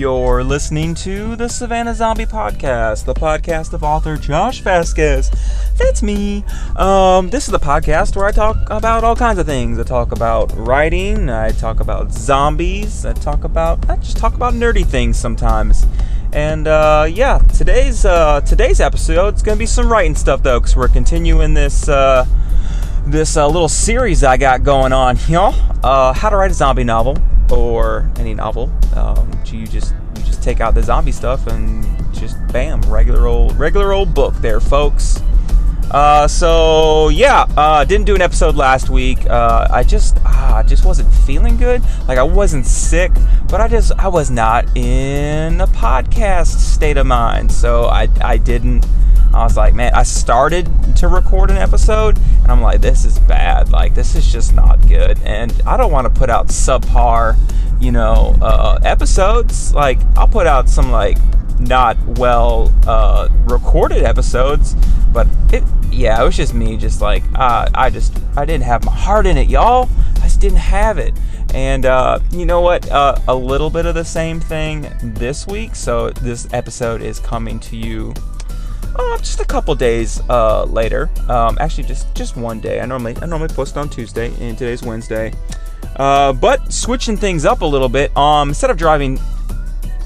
You're listening to the Savannah Zombie Podcast, the podcast of author Josh Vasquez. That's me. Um, this is the podcast where I talk about all kinds of things. I talk about writing, I talk about zombies, I talk about I just talk about nerdy things sometimes. And uh, yeah, today's uh, today's episode is gonna be some writing stuff though, because we're continuing this uh, this uh, little series I got going on, y'all. Uh, how to write a zombie novel or any novel. Um, you just you just take out the zombie stuff and just bam, regular old regular old book there, folks. Uh, so yeah, uh, didn't do an episode last week. Uh, I just ah, just wasn't feeling good. Like I wasn't sick, but I just I was not in a podcast state of mind. So I I didn't. I was like, man, I started to record an episode, and I'm like, this is bad. Like this is just not good, and I don't want to put out subpar, you know, uh, episodes. Like I'll put out some like not well uh, recorded episodes, but it yeah, it was just me, just like uh, I just I didn't have my heart in it, y'all. I just didn't have it. And uh, you know what? Uh, a little bit of the same thing this week. So this episode is coming to you uh, just a couple days uh, later. Um, actually, just just one day. I normally I normally post on Tuesday, and today's Wednesday. Uh, but switching things up a little bit. Um, instead of driving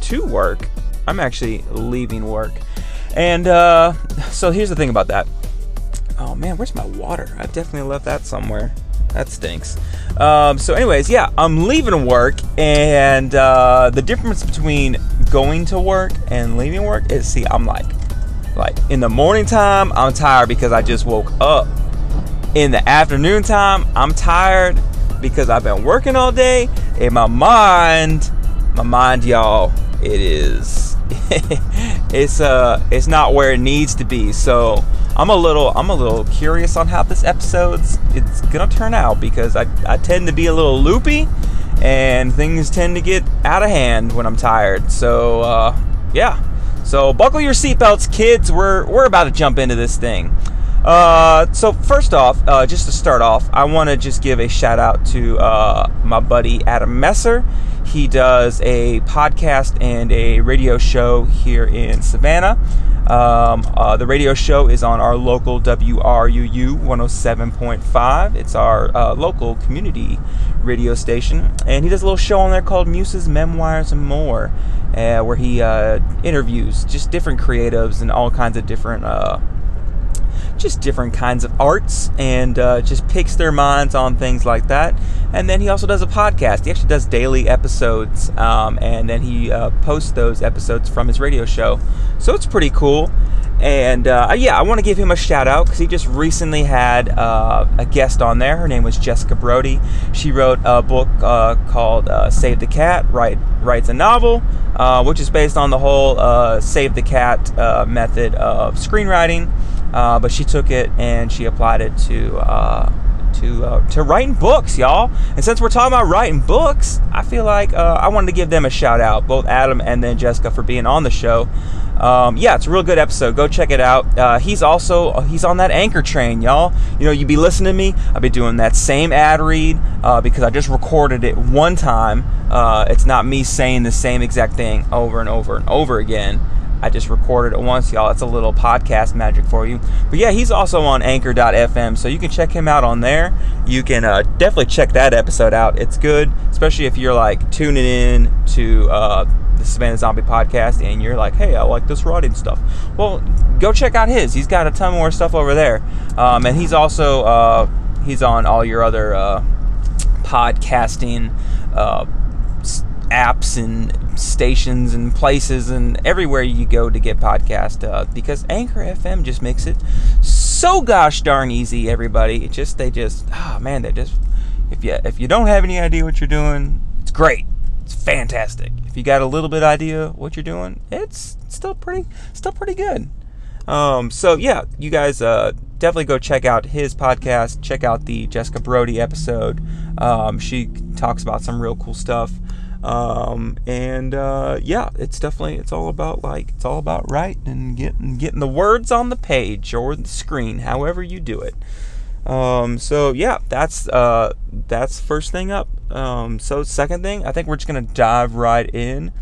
to work, I'm actually leaving work. And uh, so here's the thing about that. Oh man, where's my water? I definitely left that somewhere. That stinks. Um, so, anyways, yeah, I'm leaving work, and uh, the difference between going to work and leaving work is, see, I'm like, like in the morning time, I'm tired because I just woke up. In the afternoon time, I'm tired because I've been working all day. In my mind, my mind, y'all, it is, it's uh, it's not where it needs to be. So I'm a little I'm a little curious on how this episode's it's gonna turn out because I, I tend to be a little loopy and things tend to get out of hand when I'm tired. So uh, yeah. So buckle your seatbelts, kids. We're we're about to jump into this thing. Uh, so first off, uh, just to start off, I want to just give a shout out to uh, my buddy Adam Messer. He does a podcast and a radio show here in Savannah. Um, uh, the radio show is on our local WRUU 107.5. It's our uh, local community radio station. And he does a little show on there called Muses, Memoirs, and More, uh, where he uh, interviews just different creatives and all kinds of different uh, just different kinds of arts and uh, just picks their minds on things like that. And then he also does a podcast. He actually does daily episodes, um, and then he uh, posts those episodes from his radio show. So it's pretty cool. And uh, yeah, I want to give him a shout out because he just recently had uh, a guest on there. Her name was Jessica Brody. She wrote a book uh, called uh, Save the Cat, Write, writes a novel, which is based on the whole Save the Cat method of screenwriting. But she took it and she applied it to to uh, to writing books, y'all. And since we're talking about writing books, I feel like uh, I wanted to give them a shout out, both Adam and then Jessica, for being on the show. Um, yeah, it's a real good episode. Go check it out. Uh, he's also uh, he's on that anchor train, y'all. You know, you'd be listening to me. I'll be doing that same ad read uh, because I just recorded it one time. Uh, it's not me saying the same exact thing over and over and over again. I just recorded it once, y'all. It's a little podcast magic for you. But yeah, he's also on anchor.fm, so you can check him out on there. You can uh, definitely check that episode out. It's good, especially if you're like tuning in to uh, the Savannah Zombie podcast and you're like, hey, I like this writing stuff. Well, go check out his. He's got a ton more stuff over there. Um, and he's also uh, he's on all your other uh, podcasting uh, apps and stations and places and everywhere you go to get podcast uh, because Anchor FM just makes it so gosh darn easy. Everybody, it just they just oh man, they just if you if you don't have any idea what you're doing, it's great. It's fantastic. If you got a little bit idea what you're doing, it's still pretty still pretty good. Um, so yeah, you guys uh, definitely go check out his podcast. Check out the Jessica Brody episode. Um, she talks about some real cool stuff. Um, and uh, yeah, it's definitely it's all about like it's all about writing and getting getting the words on the page or the screen, however you do it. Um, so yeah, that's uh, that's first thing up. Um, so second thing, I think we're just gonna dive right in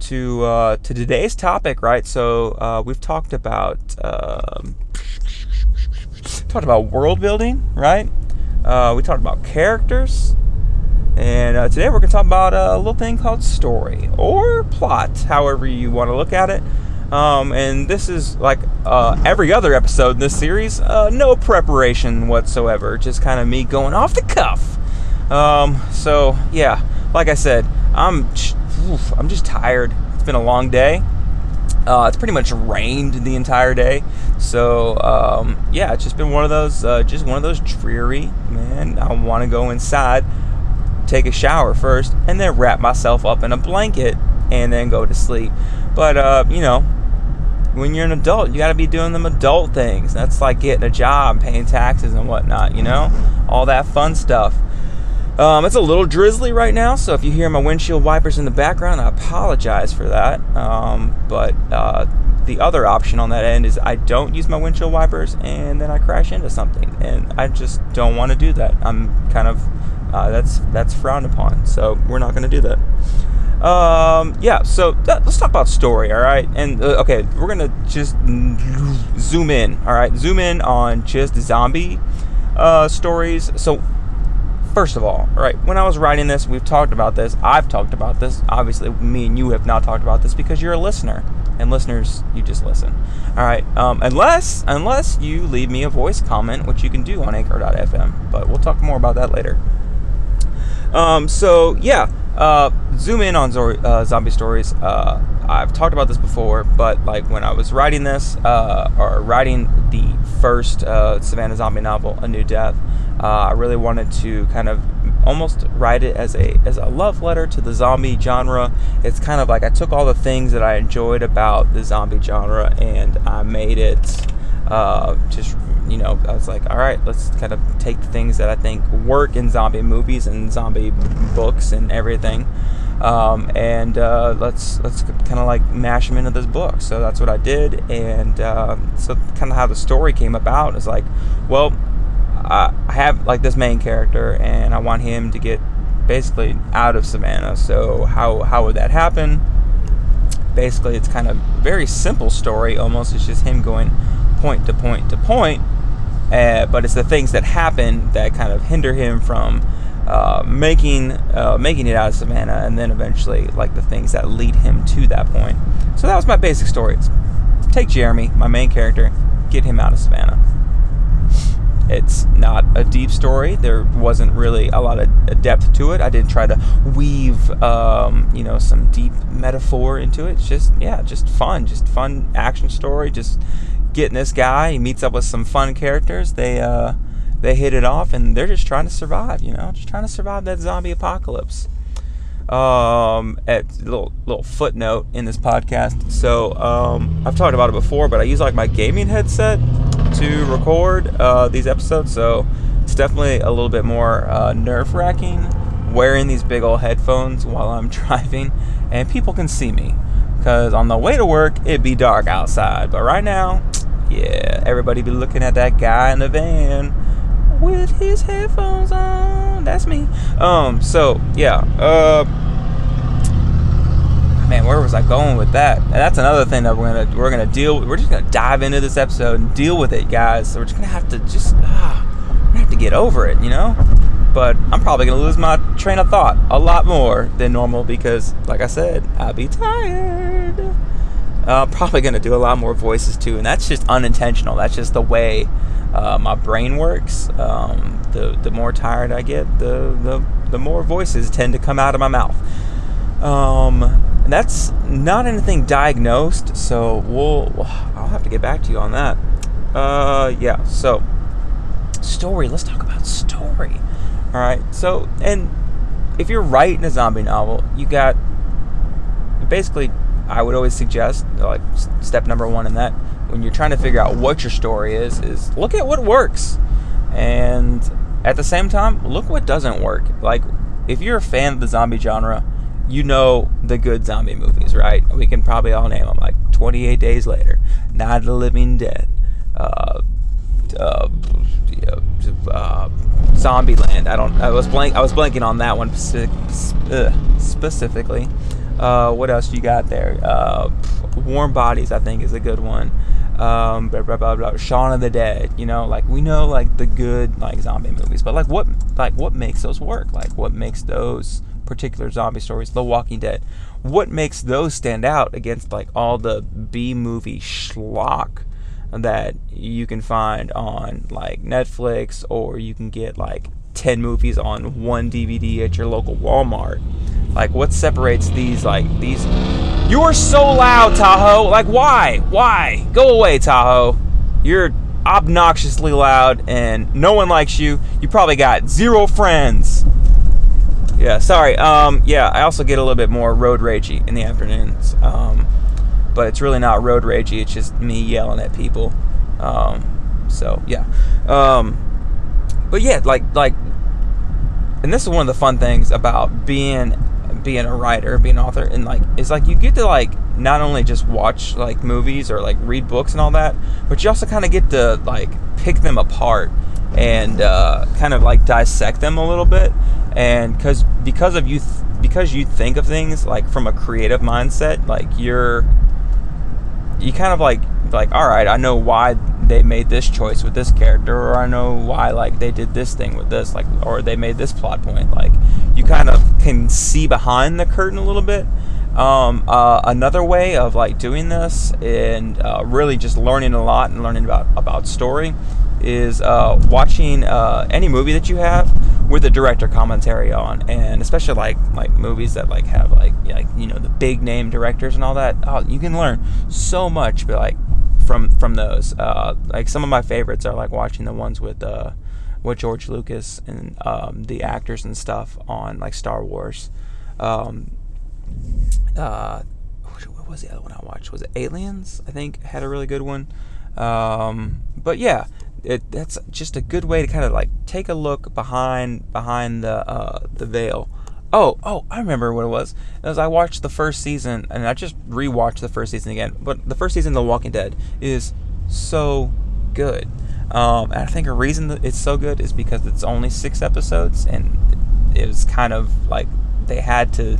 to uh, to today's topic, right? So uh, we've talked about um, talked about world building, right? Uh, we talked about characters, and uh, today we're going to talk about a little thing called story or plot, however you want to look at it. Um, and this is like uh, every other episode in this series, uh, no preparation whatsoever, just kind of me going off the cuff. Um, so yeah, like I said, I'm oof, I'm just tired. It's been a long day. Uh, it's pretty much rained the entire day, so um, yeah, it's just been one of those, uh, just one of those dreary. Man, I want to go inside, take a shower first, and then wrap myself up in a blanket and then go to sleep. But uh, you know, when you're an adult, you got to be doing them adult things. That's like getting a job, paying taxes, and whatnot. You know, all that fun stuff. Um, it's a little drizzly right now, so if you hear my windshield wipers in the background, I apologize for that. Um, but uh, the other option on that end is I don't use my windshield wipers and then I crash into something, and I just don't want to do that. I'm kind of uh, that's that's frowned upon, so we're not going to do that. Um, yeah, so that, let's talk about story, all right? And uh, okay, we're gonna just zoom in, all right? Zoom in on just zombie uh, stories. So First of all, all, right, when I was writing this, we've talked about this. I've talked about this. Obviously, me and you have not talked about this because you're a listener, and listeners, you just listen. All right, um, unless unless you leave me a voice comment, which you can do on Anchor.fm, but we'll talk more about that later. Um, so yeah, uh, zoom in on uh, zombie stories. Uh, I've talked about this before, but like when I was writing this, uh, or writing the first uh, Savannah zombie novel, A New Death, uh, I really wanted to kind of almost write it as a as a love letter to the zombie genre. It's kind of like I took all the things that I enjoyed about the zombie genre and I made it just you know I was like, all right, let's kind of take the things that I think work in zombie movies and zombie books and everything. Um, and uh, let's let's kind of like mash them into this book. So that's what I did, and uh, so kind of how the story came about is like, well, I have like this main character, and I want him to get basically out of Savannah. So how how would that happen? Basically, it's kind of very simple story. Almost, it's just him going point to point to point. Uh, but it's the things that happen that kind of hinder him from uh, making uh, making it out of Savannah, and then eventually like the things that lead him to that point. So that was my basic story. It's take Jeremy, my main character, get him out of Savannah. It's not a deep story. There wasn't really a lot of depth to it. I didn't try to weave, um, you know, some deep metaphor into it. It's just, yeah, just fun, just fun action story. Just getting this guy. He meets up with some fun characters. They, uh, they hit it off, and they're just trying to survive. You know, just trying to survive that zombie apocalypse um, at little little footnote in this podcast. So um, I've talked about it before, but I use like my gaming headset to record uh, these episodes, so it's definitely a little bit more uh, nerve wracking wearing these big old headphones while I'm driving, and people can see me because on the way to work it'd be dark outside, but right now, yeah, everybody be looking at that guy in the van with his headphones on. That's me. Um, so yeah, uh man, where was I going with that? And that's another thing that we're gonna we're gonna deal. With. We're just gonna dive into this episode and deal with it, guys. So we're just gonna have to just ah, gonna have to get over it, you know. But I'm probably gonna lose my train of thought a lot more than normal because, like I said, I'll be tired. Uh, probably gonna do a lot more voices too, and that's just unintentional. That's just the way uh, my brain works. Um, the the more tired I get, the the the more voices tend to come out of my mouth. Um, that's not anything diagnosed, so we'll I'll have to get back to you on that. Uh, yeah. So story. Let's talk about story. All right. So and if you're writing a zombie novel, you got basically. I would always suggest like step number one in that when you're trying to figure out what your story is is look at what works and at the same time look what doesn't work like if you're a fan of the zombie genre you know the good zombie movies, right? We can probably all name them, like 28 Days Later, Night of the Living Dead, uh, uh, uh, Zombieland. I don't. I was blank. I was blanking on that one specific, specifically. Uh, what else you got there? Uh, Warm Bodies, I think, is a good one. Um, blah, blah, blah, blah. Shaun of the Dead. You know, like we know like the good like zombie movies, but like what like what makes those work? Like what makes those particular zombie stories, The Walking Dead, what makes those stand out against like all the B movie schlock that you can find on like Netflix or you can get like 10 movies on one DVD at your local Walmart. Like what separates these like these You're so loud, Tahoe. Like why? Why? Go away, Tahoe. You're obnoxiously loud and no one likes you. You probably got zero friends. Yeah, sorry. Um yeah, I also get a little bit more road ragey in the afternoons. Um but it's really not road ragey. It's just me yelling at people. Um, so yeah. Um, but yeah, like like, and this is one of the fun things about being being a writer, being an author, and like it's like you get to like not only just watch like movies or like read books and all that, but you also kind of get to like pick them apart and uh, kind of like dissect them a little bit. And because because of you th- because you think of things like from a creative mindset, like you're you kind of like like all right i know why they made this choice with this character or i know why like they did this thing with this like or they made this plot point like you kind of can see behind the curtain a little bit um, uh, another way of like doing this and uh, really just learning a lot and learning about about story is uh, watching uh, any movie that you have with a director commentary on, and especially like like movies that like have like like you know the big name directors and all that. Oh, you can learn so much, but like from from those. Uh, like some of my favorites are like watching the ones with uh, with George Lucas and um, the actors and stuff on like Star Wars. Um, uh, what was the other one I watched? Was it Aliens? I think had a really good one. Um, but yeah, it, that's just a good way to kind of like take a look behind behind the uh, the veil. Oh, oh, I remember what it was. It was I watched the first season and I just rewatched the first season again. But the first season of The Walking Dead is so good. Um, and I think a reason that it's so good is because it's only six episodes and it was kind of like they had to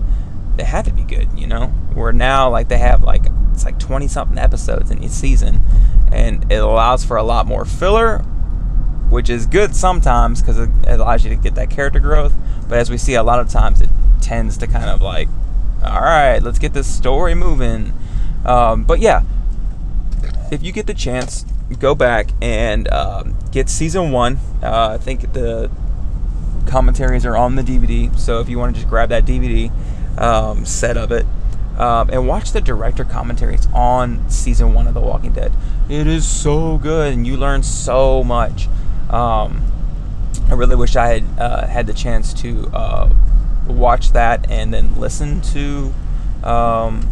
they had to be good, you know. Where now like they have like it's like twenty something episodes in each season, and it allows for a lot more filler, which is good sometimes because it allows you to get that character growth. But as we see, a lot of times it tends to kind of like, all right, let's get this story moving. Um, but yeah, if you get the chance, go back and um, get season one. Uh, I think the commentaries are on the DVD, so if you want to just grab that DVD um, set of it um, and watch the director commentaries on season one of The Walking Dead. It is so good, and you learn so much. Um, I really wish I had uh, had the chance to uh, watch that and then listen to um,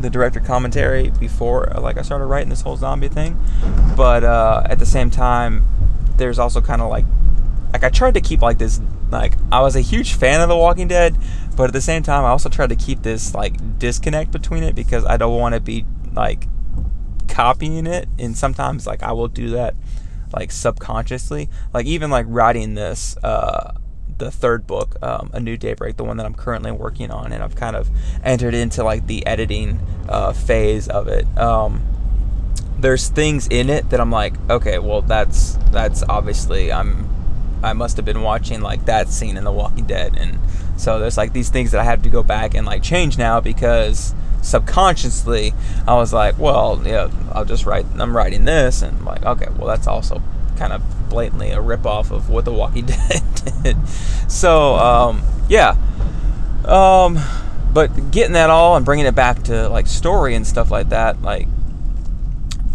the director commentary before, like I started writing this whole zombie thing. But uh, at the same time, there's also kind of like, like I tried to keep like this like I was a huge fan of The Walking Dead, but at the same time, I also tried to keep this like disconnect between it because I don't want to be like copying it. And sometimes like I will do that like subconsciously. Like even like writing this, uh, the third book, um, A New Daybreak, the one that I'm currently working on, and I've kind of entered into like the editing uh, phase of it. Um, there's things in it that I'm like, okay, well that's that's obviously I'm I must have been watching like that scene in The Walking Dead, and so there's like these things that I have to go back and like change now because subconsciously I was like, well, yeah, I'll just write. I'm writing this, and I'm like, okay, well that's also kind of blatantly a rip off of what The Walking Dead did. So um, yeah, um, but getting that all and bringing it back to like story and stuff like that, like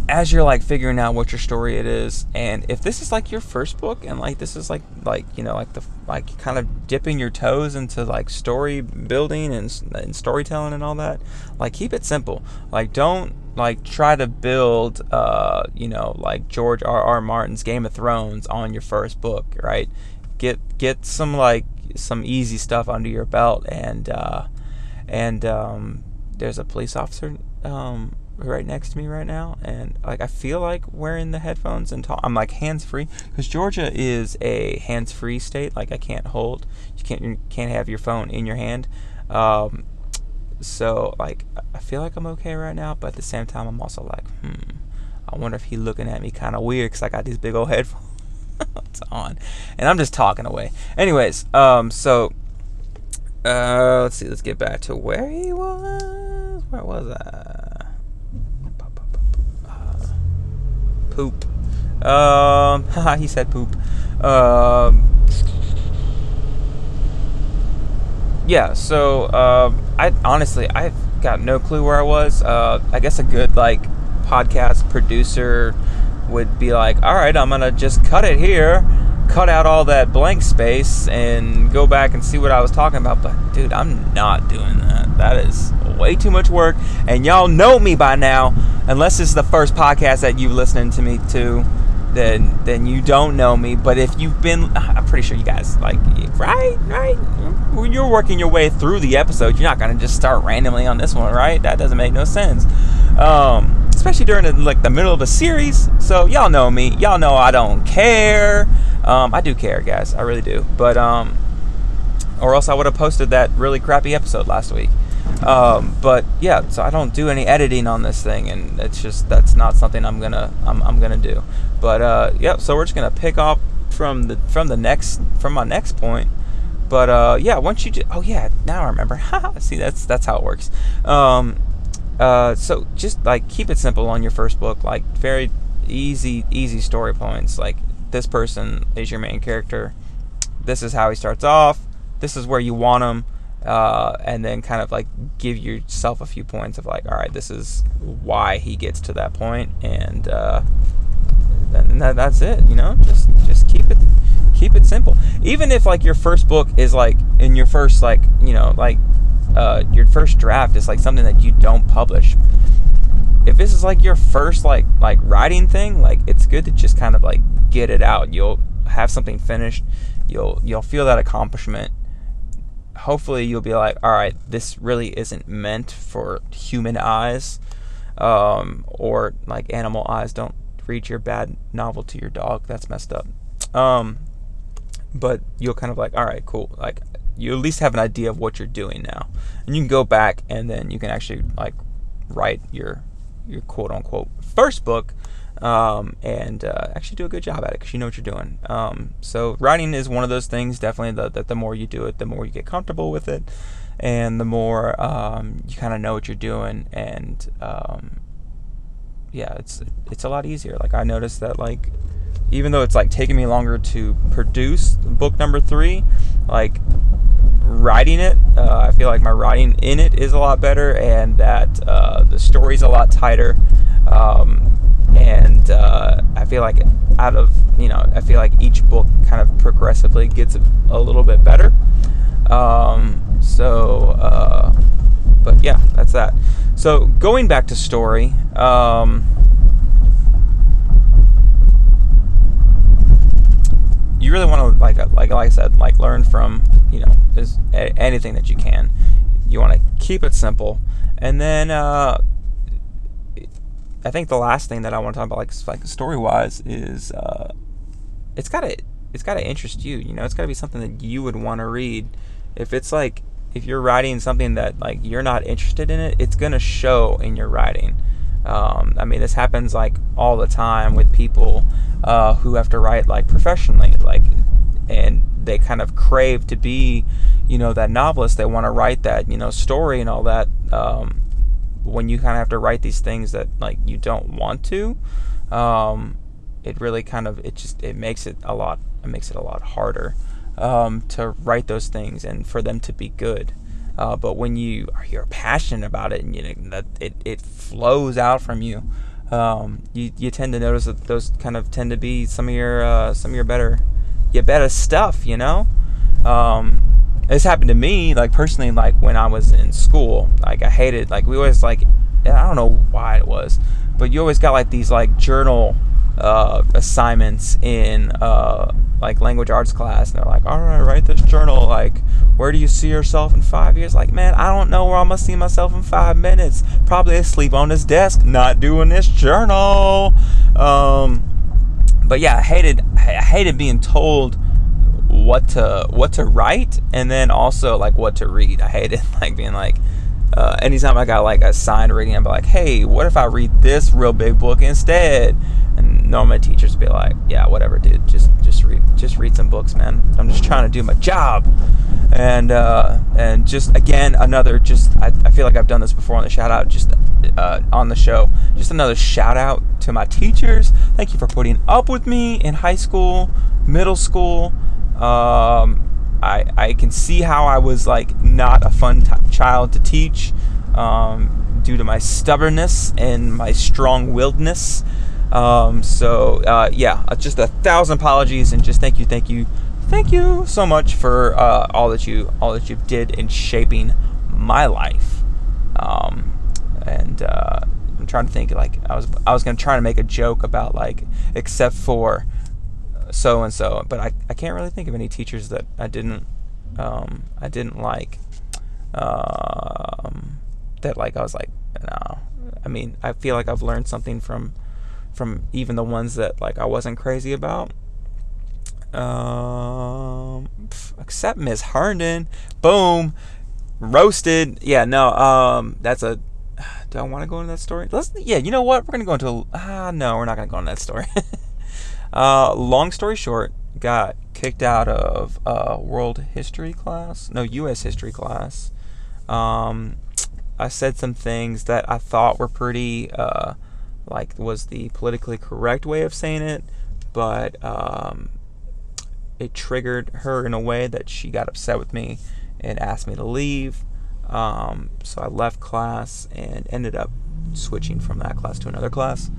as you're like figuring out what your story it is and if this is like your first book and like this is like like you know like the like kind of dipping your toes into like story building and, and storytelling and all that like keep it simple. Like don't like try to build uh you know like george r r. Martin's game of thrones on your first book right? Get get some like some easy stuff under your belt and uh and um there's a police officer um right next to me right now and like I feel like wearing the headphones and talk I'm like hands free because Georgia is a hands free state like I can't hold you can't you can't have your phone in your hand um, so like I feel like I'm okay right now, but at the same time I'm also like, hmm, I wonder if he looking at me kind of weird because I got these big old headphones on, and I'm just talking away. Anyways, um, so uh, let's see, let's get back to where he was. Where was I? Poop. Um, he said poop. Um yeah, so um, I honestly I've got no clue where I was. Uh, I guess a good like podcast producer would be like, all right, I'm gonna just cut it here, cut out all that blank space, and go back and see what I was talking about. But dude, I'm not doing that. That is way too much work, and y'all know me by now. Unless this is the first podcast that you've listened to me to then then you don't know me. But if you've been, I'm pretty sure you guys like, right, right. When you're working your way through the episode, you're not gonna just start randomly on this one, right? That doesn't make no sense. Um, especially during the, like the middle of a series. So y'all know me. Y'all know I don't care. Um, I do care, guys. I really do. But um, or else I would have posted that really crappy episode last week. Um, but yeah, so I don't do any editing on this thing, and it's just that's not something I'm gonna I'm, I'm gonna do. But uh, yeah, so we're just gonna pick up from the from the next from my next point. But uh, yeah, once you do, oh yeah, now I remember. See, that's that's how it works. Um, uh, so just like keep it simple on your first book, like very easy easy story points. Like this person is your main character. This is how he starts off. This is where you want him uh, and then kind of like give yourself a few points of like, all right, this is why he gets to that point, and uh, that's it. You know, just just keep it keep it simple. Even if like your first book is like in your first like you know like uh, your first draft is like something that you don't publish. If this is like your first like like writing thing, like it's good to just kind of like get it out. You'll have something finished. You'll you'll feel that accomplishment hopefully you'll be like, all right, this really isn't meant for human eyes um, or like animal eyes. Don't read your bad novel to your dog. That's messed up. Um, but you'll kind of like, all right, cool. Like you at least have an idea of what you're doing now, and you can go back and then you can actually like write your your quote unquote first book um, and uh, actually do a good job at it because you know what you're doing. Um, so writing is one of those things. Definitely, that the more you do it, the more you get comfortable with it, and the more um, you kind of know what you're doing. And um, yeah, it's it's a lot easier. Like I noticed that like even though it's like taking me longer to produce book number three, like writing it, uh, I feel like my writing in it is a lot better, and that uh, the story's a lot tighter. Um, and uh, I feel like out of you know I feel like each book kind of progressively gets a, a little bit better. Um, so, uh, but yeah, that's that. So going back to story. Um, you really want to like like like I said like learn from you know is anything that you can. You want to keep it simple, and then uh, I think the last thing that I want to talk about, like like story wise, is uh, it's gotta it's gotta interest you. You know, it's gotta be something that you would want to read. If it's like if you're writing something that like you're not interested in it, it's gonna show in your writing. Um, I mean, this happens like all the time with people uh, who have to write like professionally, like, and they kind of crave to be, you know, that novelist. They want to write that, you know, story and all that. Um, when you kind of have to write these things that like you don't want to, um, it really kind of it just it makes it a lot it makes it a lot harder um, to write those things and for them to be good. Uh, but when you are you're passionate about it and you that it, it flows out from you, um, you you tend to notice that those kind of tend to be some of your uh, some of your better your better stuff. You know, um, this happened to me like personally like when i was in school like i hated like we always like i don't know why it was but you always got like these like journal uh, assignments in uh, like language arts class and they're like all right write this journal like where do you see yourself in five years like man i don't know where i'm gonna see myself in five minutes probably asleep on this desk not doing this journal um, but yeah i hated i hated being told what to what to write and then also like what to read. I hated like being like uh, anytime I got like a signed reading, I'd be like, hey, what if I read this real big book instead? And normally teachers would be like, yeah, whatever, dude, just just read just read some books, man. I'm just trying to do my job. And uh, and just again another just I, I feel like I've done this before on the shout out just uh, on the show. Just another shout out to my teachers. Thank you for putting up with me in high school, middle school. Um, I, I can see how I was like not a fun t- child to teach um, due to my stubbornness and my strong willedness. Um, so uh, yeah, uh, just a thousand apologies and just thank you, thank you, thank you so much for uh, all that you all that you did in shaping my life. Um, and uh, I'm trying to think like I was I was gonna try to make a joke about like except for so and so, but I, I can't really think of any teachers that I didn't um, I didn't like um, that like I was like no I mean I feel like I've learned something from from even the ones that like I wasn't crazy about. Um, except Miss Herndon. Boom. Roasted. Yeah no um that's a do I want to go into that story? Let's yeah you know what? We're gonna go into ah uh, no we're not gonna go into that story. Uh, long story short, got kicked out of uh, world history class, no, U.S. history class. Um, I said some things that I thought were pretty, uh, like, was the politically correct way of saying it, but um, it triggered her in a way that she got upset with me and asked me to leave. Um, so I left class and ended up switching from that class to another class.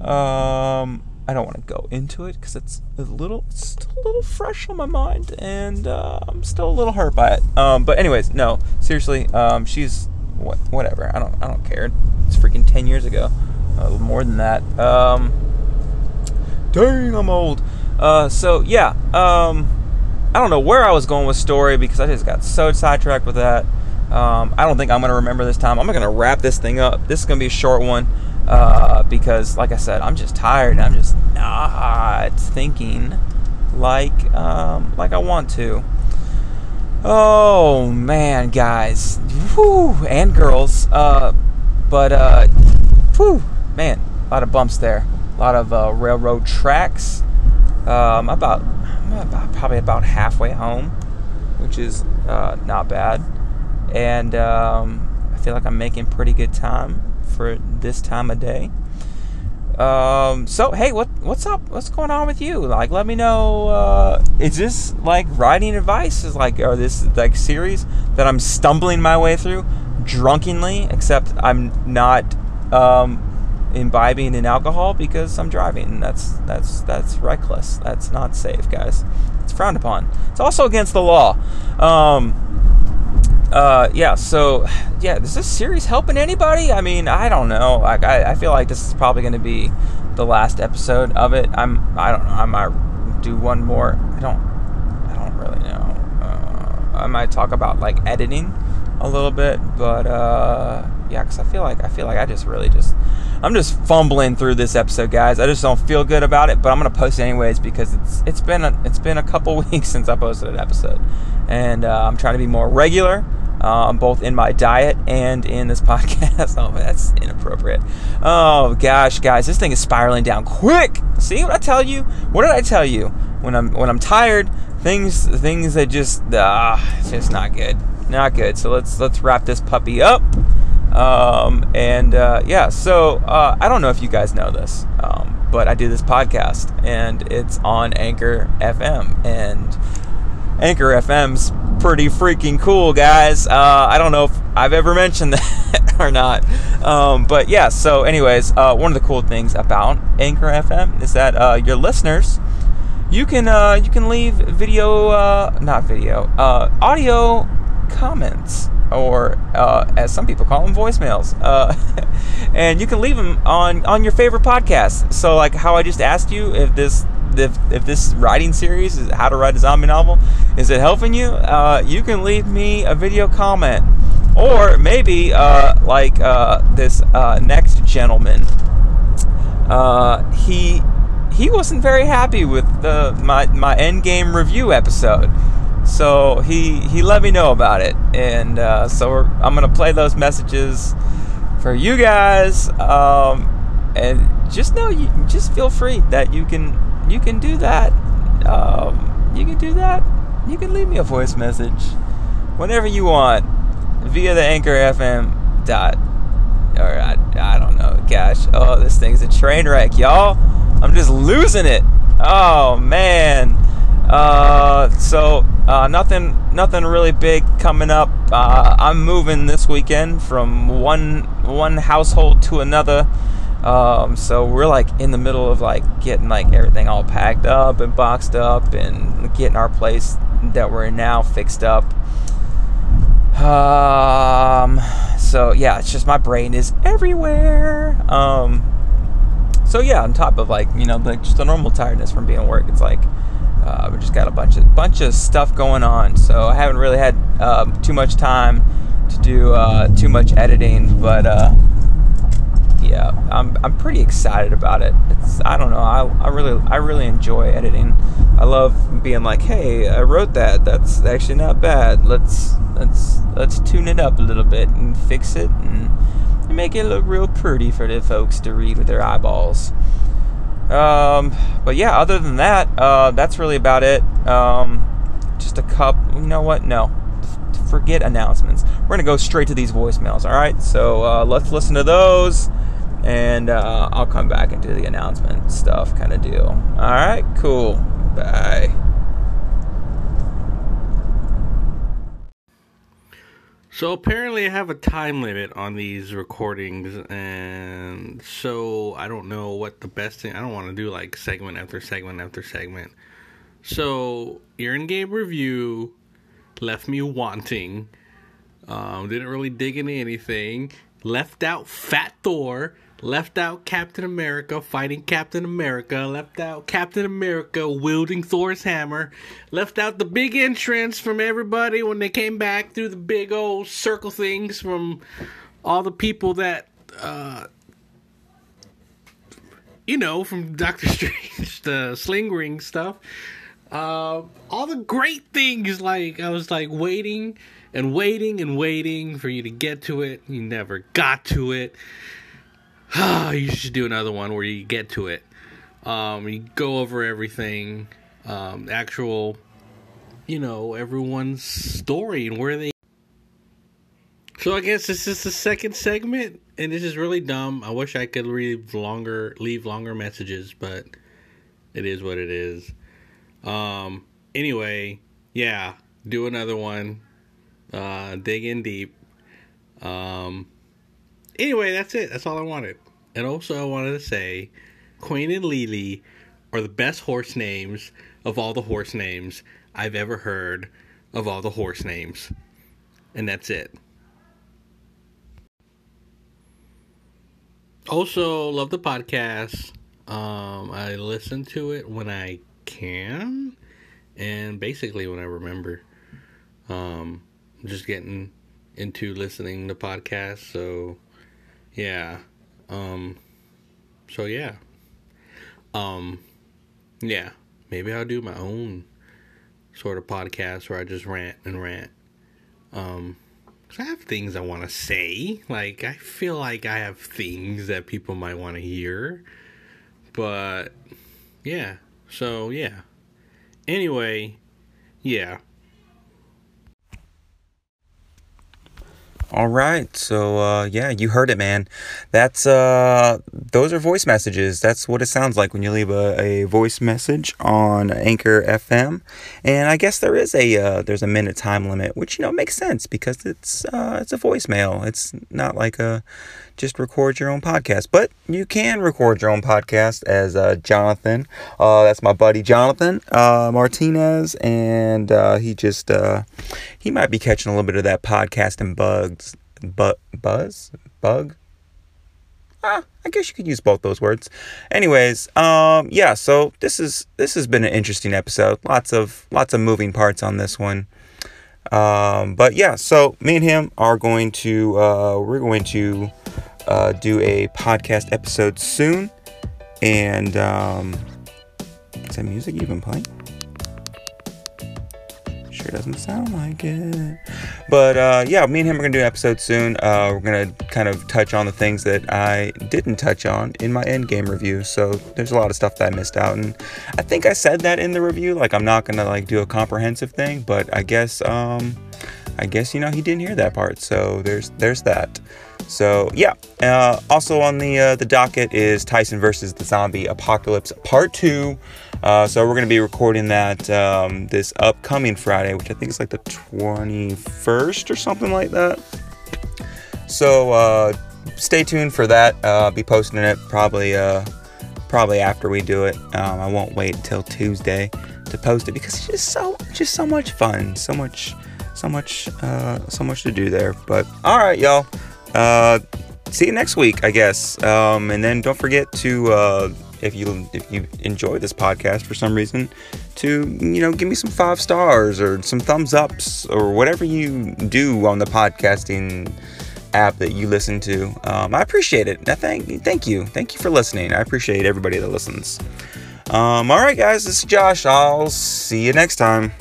Um, I don't want to go into it because it's a little, it's still a little fresh on my mind, and uh, I'm still a little hurt by it. Um, but anyways, no, seriously, um, she's what, whatever. I don't, I don't care. It's freaking ten years ago, uh, more than that. Um, dang, I'm old. Uh, so yeah, um, I don't know where I was going with story because I just got so sidetracked with that. Um, I don't think I'm gonna remember this time. I'm gonna wrap this thing up. This is gonna be a short one uh, because, like I said, I'm just tired. I'm just not thinking like um, like I want to. Oh man, guys, and girls, uh, but uh, man, a lot of bumps there, a lot of uh, railroad tracks. Um, about, I'm about probably about halfway home, which is uh, not bad, and um, I feel like I'm making pretty good time for this time of day. Um, so hey, what what's up? What's going on with you? Like, let me know. Uh, is this like writing advice? Is like, or this like series that I'm stumbling my way through drunkenly? Except I'm not um, imbibing in alcohol because I'm driving. That's that's that's reckless. That's not safe, guys. It's frowned upon. It's also against the law. Um, uh, yeah, so yeah, is this series helping anybody? I mean, I don't know. Like, I, I feel like this is probably going to be the last episode of it. I'm, I don't know. I might do one more. I don't, I don't really know. Uh, I might talk about like editing a little bit, but uh, yeah, because I feel like I feel like I just really just I'm just fumbling through this episode, guys. I just don't feel good about it, but I'm gonna post anyways because it's it's been a, it's been a couple weeks since I posted an episode, and uh, I'm trying to be more regular um, both in my diet and in this podcast. oh, that's inappropriate. Oh gosh, guys, this thing is spiraling down quick. See what I tell you? What did I tell you? When I'm when I'm tired, things things that just ah, it's just not good, not good. So let's let's wrap this puppy up. Um, and uh, yeah, so uh, I don't know if you guys know this, um, but I do this podcast, and it's on Anchor FM, and Anchor FM's pretty freaking cool, guys. Uh, I don't know if I've ever mentioned that or not. Um, but yeah, so, anyways, uh, one of the cool things about Anchor FM is that uh, your listeners. You can uh, you can leave video, uh, not video, uh, audio comments, or as some people call them, voicemails. and you can leave them on on your favorite podcast. So, like how I just asked you, if this if, if this writing series is how to write a zombie novel is it helping you uh, you can leave me a video comment or maybe uh, like uh, this uh, next gentleman uh, he he wasn't very happy with the my my Endgame review episode So he he let me know about it, and uh, so I'm gonna play those messages for you guys. Um, and just know you just feel free that you can you can do that. Um, you can do that. You can leave me a voice message whenever you want via the Anchor FM dot or I, I don't know. Gosh, oh this thing's a train wreck, y'all. I'm just losing it. Oh man. Uh, so uh, nothing, nothing really big coming up. Uh, I'm moving this weekend from one one household to another. Um, so we're like in the middle of like getting like everything all packed up and boxed up and getting our place that we're in now fixed up. Um, so yeah, it's just my brain is everywhere. Um, so yeah, on top of like you know like just the normal tiredness from being at work, it's like uh, we just got a bunch of bunch of stuff going on. So I haven't really had uh, too much time to do uh, too much editing, but uh, yeah, I'm, I'm pretty excited about it. It's I don't know. I, I really I really enjoy editing. I love being like, hey, I wrote that. That's actually not bad. Let's let's let's tune it up a little bit and fix it and, and make it look real pretty for the folks to read with their eyeballs. Um, but yeah, other than that, uh, that's really about it. Um, just a cup. You know what? No, forget announcements. We're gonna go straight to these voicemails. All right. So uh, let's listen to those and uh, I'll come back and do the announcement stuff kind of deal. All right, cool. Bye. So apparently, I have a time limit on these recordings, and so I don't know what the best thing. I don't want to do like segment after segment after segment. So your Endgame review left me wanting. Um, didn't really dig into anything. Left out Fat Thor left out Captain America fighting Captain America, left out Captain America wielding Thor's hammer, left out the big entrance from everybody when they came back through the big old circle things from all the people that uh you know from Doctor Strange the sling ring stuff. Uh, all the great things like I was like waiting and waiting and waiting for you to get to it. You never got to it. you should do another one where you get to it. Um, you go over everything, um, actual, you know, everyone's story and where they. So I guess this is the second segment, and this is really dumb. I wish I could leave longer, leave longer messages, but it is what it is. Um. Anyway, yeah, do another one. Uh, dig in deep. Um. Anyway, that's it. That's all I wanted. And also, I wanted to say Queen and Lily are the best horse names of all the horse names I've ever heard of all the horse names. And that's it. Also, love the podcast. Um, I listen to it when I can and basically when I remember. Um, just getting into listening to podcasts, so yeah. Um, so yeah. Um, yeah. Maybe I'll do my own sort of podcast where I just rant and rant. Um, cause I have things I want to say. Like, I feel like I have things that people might want to hear. But, yeah. So, yeah. Anyway, yeah. All right. So uh, yeah, you heard it, man. That's uh, those are voice messages. That's what it sounds like when you leave a, a voice message on Anchor FM. And I guess there is a uh, there's a minute time limit, which you know makes sense because it's uh, it's a voicemail. It's not like a just record your own podcast. But you can record your own podcast as uh, Jonathan. Uh, that's my buddy Jonathan uh, Martinez, and uh, he just uh, he might be catching a little bit of that podcasting bugs, but buzz, bug. Ah, I guess you could use both those words. Anyways, um, yeah. So this is this has been an interesting episode. Lots of lots of moving parts on this one. Um, but yeah, so me and him are going to uh, we're going to uh, do a podcast episode soon. And um, is that music even playing? sure doesn't sound like it. But uh, yeah, me and him are gonna do an episode soon. Uh, we're gonna kind of touch on the things that I didn't touch on in my Endgame review. So there's a lot of stuff that I missed out, and I think I said that in the review. Like I'm not gonna like do a comprehensive thing, but I guess um, I guess you know he didn't hear that part. So there's there's that. So yeah. Uh, also on the uh, the docket is Tyson versus the Zombie Apocalypse Part Two. Uh, so we're gonna be recording that um, this upcoming Friday, which I think is like the 21st or something like that. So uh, stay tuned for that. Uh, I'll be posting it probably uh, probably after we do it. Um, I won't wait until Tuesday to post it because it's just so just so much fun, so much so much uh, so much to do there. But all right, y'all. Uh, see you next week, I guess. Um, and then don't forget to uh, if you if you enjoy this podcast for some reason, to you know give me some five stars or some thumbs ups or whatever you do on the podcasting app that you listen to. Um, I appreciate it. I thank thank you thank you for listening. I appreciate everybody that listens. Um, all right, guys, this is Josh. I'll see you next time.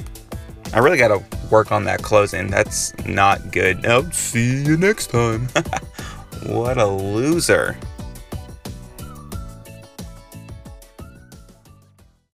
I really got to work on that closing. That's not good. I'll see you next time. what a loser.